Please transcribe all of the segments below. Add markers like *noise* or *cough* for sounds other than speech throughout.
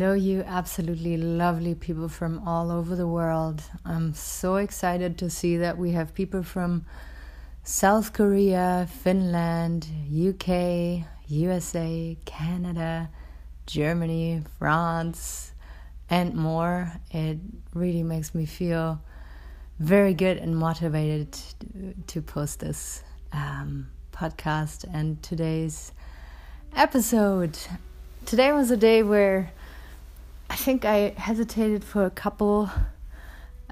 Hello, you absolutely lovely people from all over the world. I'm so excited to see that we have people from South Korea, Finland, UK, USA, Canada, Germany, France, and more. It really makes me feel very good and motivated to post this um, podcast and today's episode. Today was a day where I think I hesitated for a couple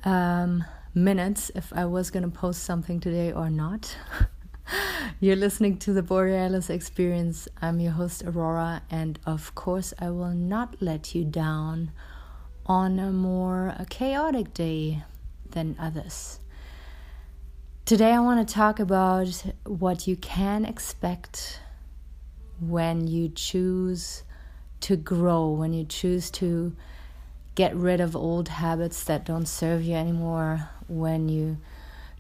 um, minutes if I was going to post something today or not. *laughs* You're listening to the Borealis Experience. I'm your host, Aurora, and of course, I will not let you down on a more chaotic day than others. Today, I want to talk about what you can expect when you choose to grow, when you choose to get rid of old habits that don't serve you anymore, when you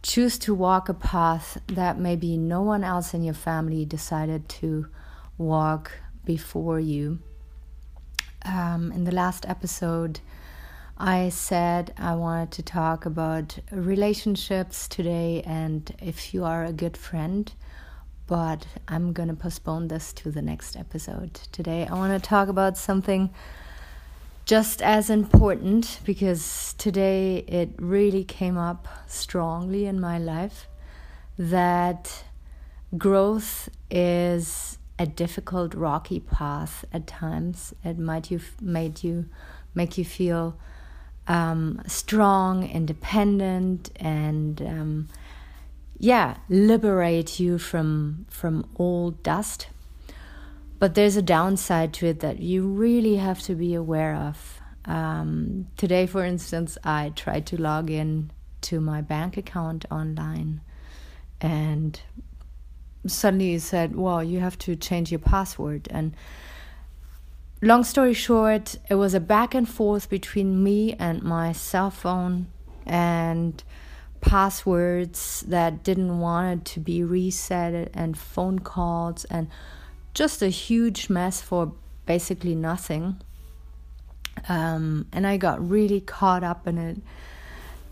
choose to walk a path that maybe no one else in your family decided to walk before you. Um, in the last episode, I said I wanted to talk about relationships today and if you are a good friend but I'm to postpone this to the next episode. Today, I want to talk about something just as important because today it really came up strongly in my life that growth is a difficult rocky path at times it might you made you make you feel um, strong independent and um, yeah liberate you from from all dust. But there's a downside to it that you really have to be aware of. Um, today for instance i tried to log in to my bank account online and suddenly it said well you have to change your password. And long story short it was a back and forth between me and my cell phone and passwords that didn't want it to be reset and phone calls and just a huge mess for basically nothing. Um, and I got really caught up in it.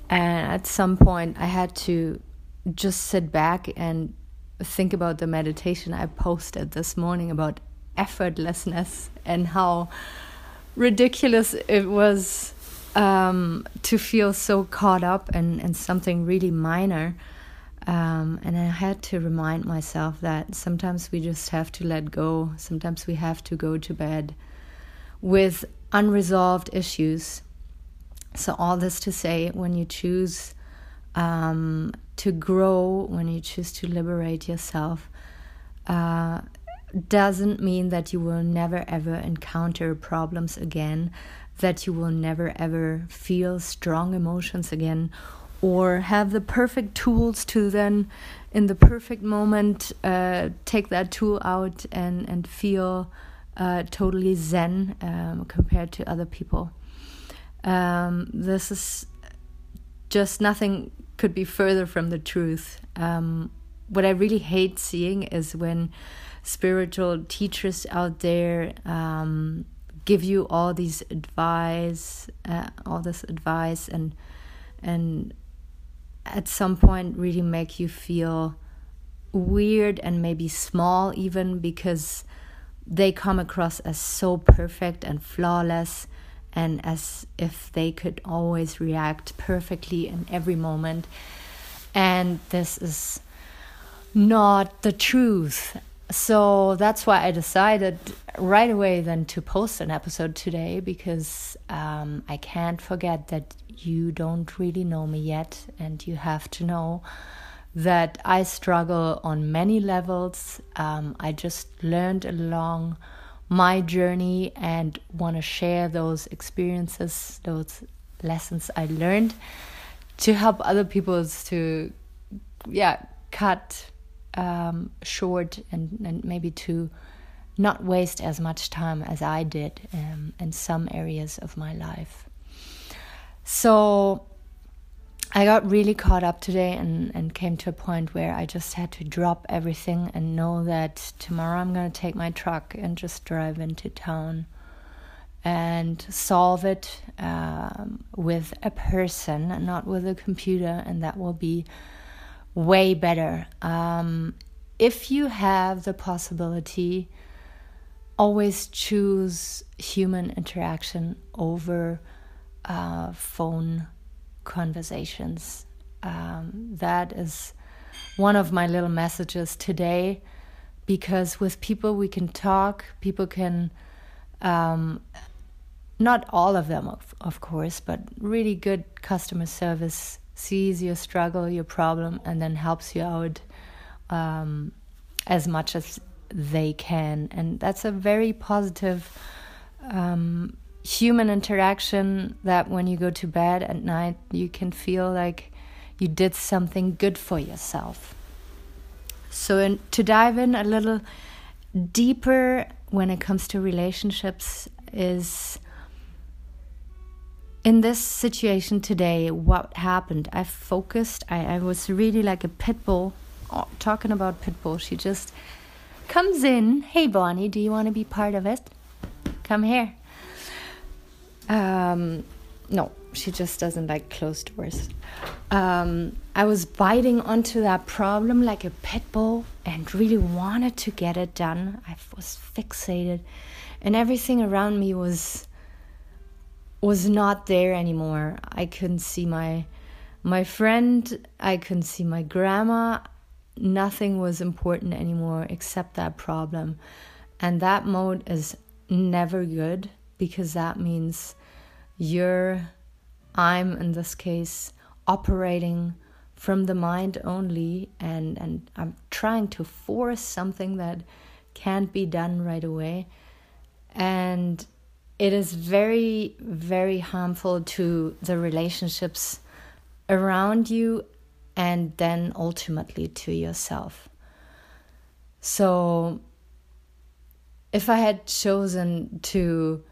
And at some point, I had to just sit back and think about the meditation I posted this morning about effortlessness and how ridiculous it was um, to feel so caught up in, in something really minor. Um, and I had to remind myself that sometimes we just have to let go. Sometimes we have to go to bed with unresolved issues. So, all this to say, when you choose um, to grow, when you choose to liberate yourself, uh, doesn't mean that you will never ever encounter problems again that you will never ever feel strong emotions again or have the perfect tools to then in the perfect moment uh, take that tool out and and feel uh, totally zen um, compared to other people. Um, this is just nothing could be further from the truth. Um, what i really hate seeing is when spiritual teachers out there um, give you all these advice, uh, all this advice, and and at some point really make you feel weird and maybe small even because they come across as so perfect and flawless and as if they could always react perfectly in every moment. And this is not the truth so that's why I decided right away then to post an episode today because um, I can't forget that you don't really know me yet, and you have to know that I struggle on many levels. Um, I just learned along my journey and want to share those experiences, those lessons I learned to help other people to, yeah, cut um, short and, and maybe to not waste as much time as I did um, in some areas of my life. So I got really caught up today and, and came to a point where I just had to drop everything and know that tomorrow I'm going to take my truck and just drive into town and solve it um, with a person not with a computer, and that will be way better. Um, if you have the possibility, always choose human interaction over uh, phone conversations. Um, that is one of my little messages today because with people we can talk, people can, um, not all of them, of, of course, but really good customer service sees your struggle, your problem, and then helps you out um, as much as they can. And that's a very positive um, human interaction that when you go to bed at night, you can feel like you did something good for yourself. So, in, to dive in a little deeper when it comes to relationships, is in this situation today, what happened? I focused, I, I was really like a pit bull. Oh, talking about pit bull, she just comes in. Hey, Bonnie, do you want to be part of it? Come here. Um, no, she just doesn't like closed doors. Um, I was biting onto that problem like a pit bull and really wanted to get it done. I was fixated, and everything around me was was not there anymore. I couldn't see my my friend. I couldn't see my grandma. Nothing was important anymore except that problem, and that mode is never good because that means you're I'm in this case operating from the mind only and and I'm trying to force something that can't be done right away and it is very very harmful to the relationships around you and then ultimately to yourself so if i had chosen to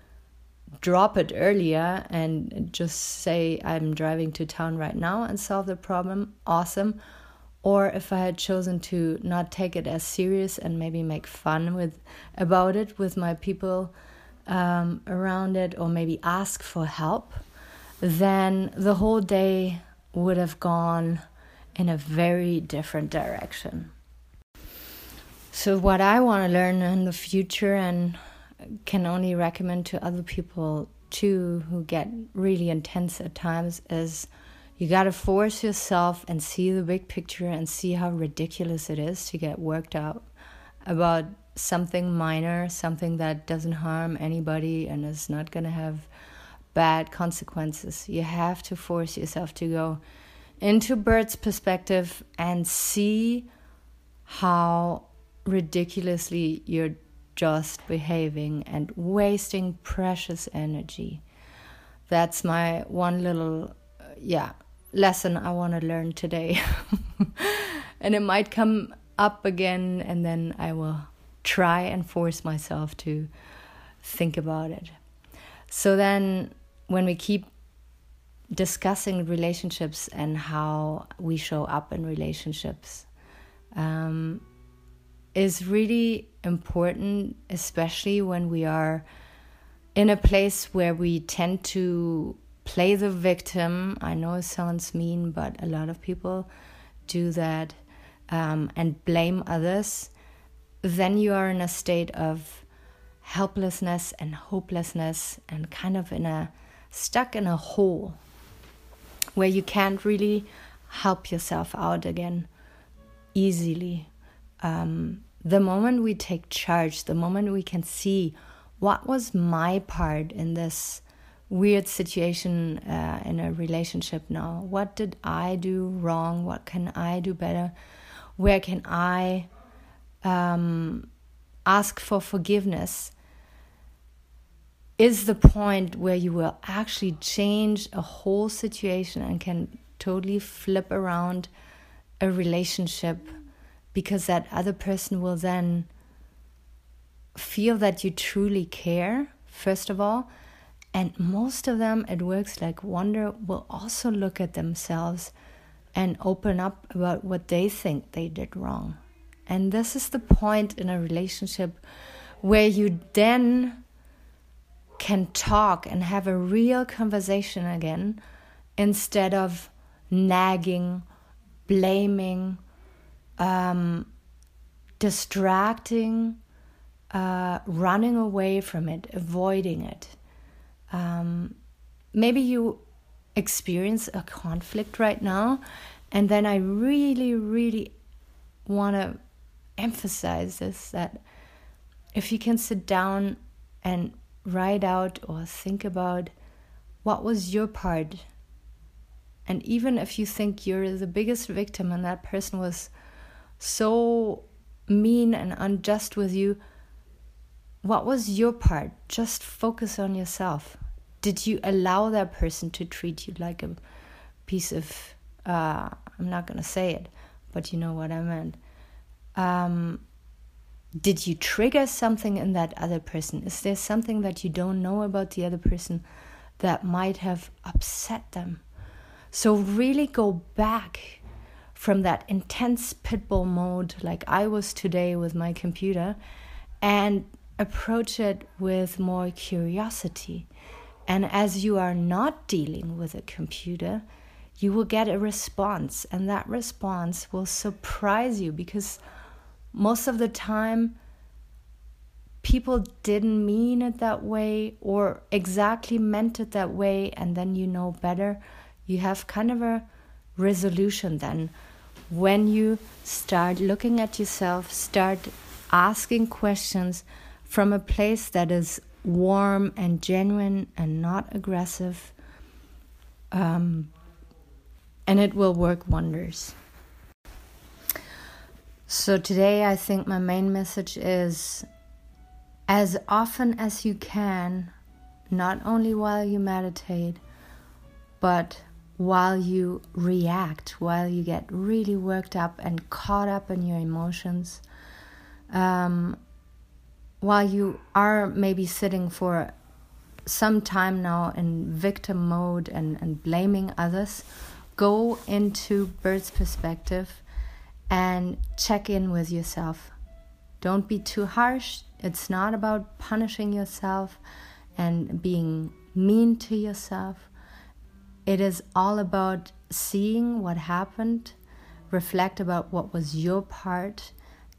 drop it earlier and just say I'm driving to town right now and solve the problem, awesome. Or if I had chosen to not take it as serious and maybe make fun with about it with my people um, around it, or maybe ask for help, then the whole day would have gone in a very different direction. So, what I want to learn in the future and can only recommend to other people too who get really intense at times is you got to force yourself and see the big picture and see how ridiculous it is to get worked out about something minor, something that doesn't harm anybody and is not going to have bad consequences. You have to force yourself to go into bird's perspective and see how ridiculously you're just behaving and wasting precious energy. That's my one little, uh, yeah, lesson I want to learn today. *laughs* and it might come up again, and then I will try and force myself to think about it. So then, when we keep discussing relationships and how we show up in relationships, um, is really important, especially when we are in a place where we tend to play the victim. I know it sounds mean, but a lot of people do that um, and blame others. Then you are in a state of helplessness and hopelessness and kind of in a stuck in a hole where you can't really help yourself out again easily um, the moment we take charge, the moment we can see what was my part in this weird situation uh, in a relationship now, what did I do wrong? What can I do better? Where can I um, ask for forgiveness? Is the point where you will actually change a whole situation and can totally flip around a relationship because that other person will then feel that you truly care, first of all. And most of them, it works like wonder, will also look at themselves and open up about what they think they did wrong. And this is the point in a relationship where you then can talk and have a real conversation again instead of nagging, blaming, um, distracting, uh, running away from it, avoiding it. Um, maybe you experience a conflict right now, and then I really, really want to emphasize that if you can sit down and write out or think about what was your part and even if you think you're the biggest victim and that person was so mean and unjust with you what was your part? Just focus on yourself. Did you allow that person to treat you like a piece of uh, i'm not going to say it but you know what i meant um, did you trigger something in that other person? Is there something that you don't know about the other person that might have upset them? So, really go back from that intense pitbull mode, like I was today with my computer, and approach it with more curiosity. And as you are not dealing with a computer, you will get a response, and that response will surprise you because most of the time people didn't mean it that way or exactly meant it that way and then you know better. You have kind of a resolution then. When you start looking at yourself start asking questions from a place that is warm and genuine and not aggressive um, and it will work wonders so, today I think my main message is as often as you can, not only while you meditate, but while you react, while you get really worked up and caught up in your emotions, um, while you are maybe sitting for some time now in victim mode and, and blaming others, go into bird's perspective and check in with yourself. Don't be too harsh. It's not about punishing yourself and being mean to yourself. It is all about seeing what happened, reflect about what was your part,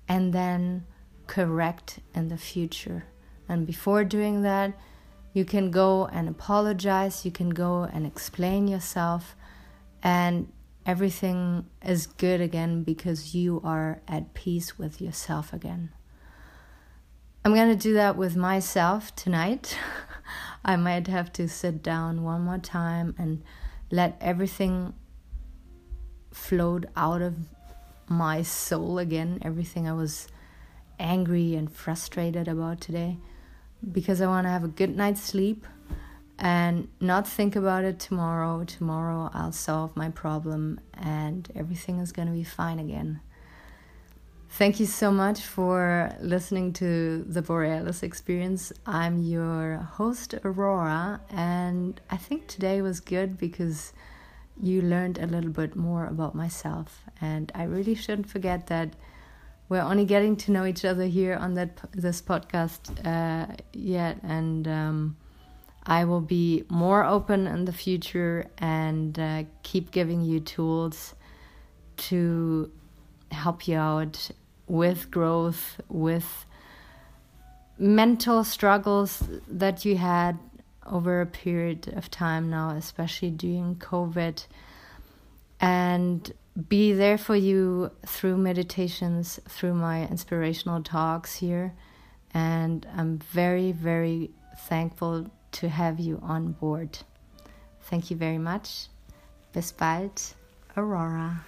and then correct in the future. And before doing that, you can go and apologize, you can go and explain yourself, and everything is good again because you are at peace with yourself again. I'm going to do that with myself tonight. *laughs* I might have to sit down one more time and let everything float out of my soul again, everything I was angry and frustrated about today, because I want to have a good night's sleep and not think about it tomorrow. Tomorrow I'll solve my problem and everything is going to be fine again. Thank you so much for listening to the Borealis Experience. I'm your host, Aurora, and I think today was good because you learned a little bit more about myself. And I really shouldn't forget that we're only getting to know each other here on that this podcast uh, yet, and um, I will be more open in the future and uh, keep giving you tools to help you out with growth, with mental struggles that you had over a period of time now, especially during COVID, and be there for you through meditations, through my inspirational talks here. And I'm very, very thankful to have you on board. Thank you very much. Bis bald, Aurora.